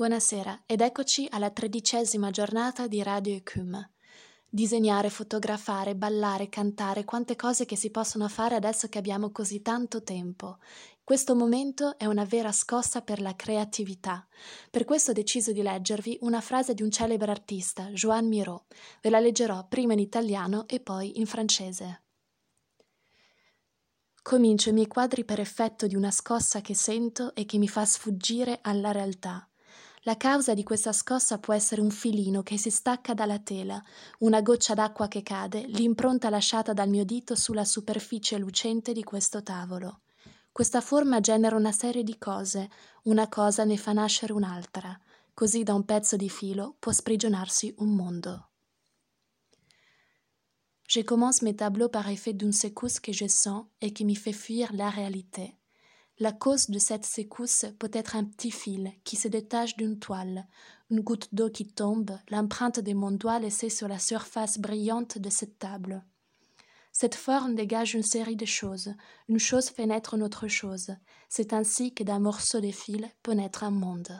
Buonasera ed eccoci alla tredicesima giornata di Radio Ecum. Disegnare, fotografare, ballare, cantare, quante cose che si possono fare adesso che abbiamo così tanto tempo. Questo momento è una vera scossa per la creatività. Per questo ho deciso di leggervi una frase di un celebre artista, Joan Miró. Ve la leggerò prima in italiano e poi in francese. Comincio i miei quadri per effetto di una scossa che sento e che mi fa sfuggire alla realtà. La causa di questa scossa può essere un filino che si stacca dalla tela, una goccia d'acqua che cade, l'impronta lasciata dal mio dito sulla superficie lucente di questo tavolo. Questa forma genera una serie di cose, una cosa ne fa nascere un'altra, così da un pezzo di filo può sprigionarsi un mondo. Je commence mes tableaux par effet d'une secousse que je sens et qui me fait fuir la réalité. La cause de cette secousse peut être un petit fil qui se détache d'une toile, une goutte d'eau qui tombe, l'empreinte de mon doigt laissée sur la surface brillante de cette table. Cette forme dégage une série de choses. Une chose fait naître une autre chose. C'est ainsi que d'un morceau de fil peut naître un monde.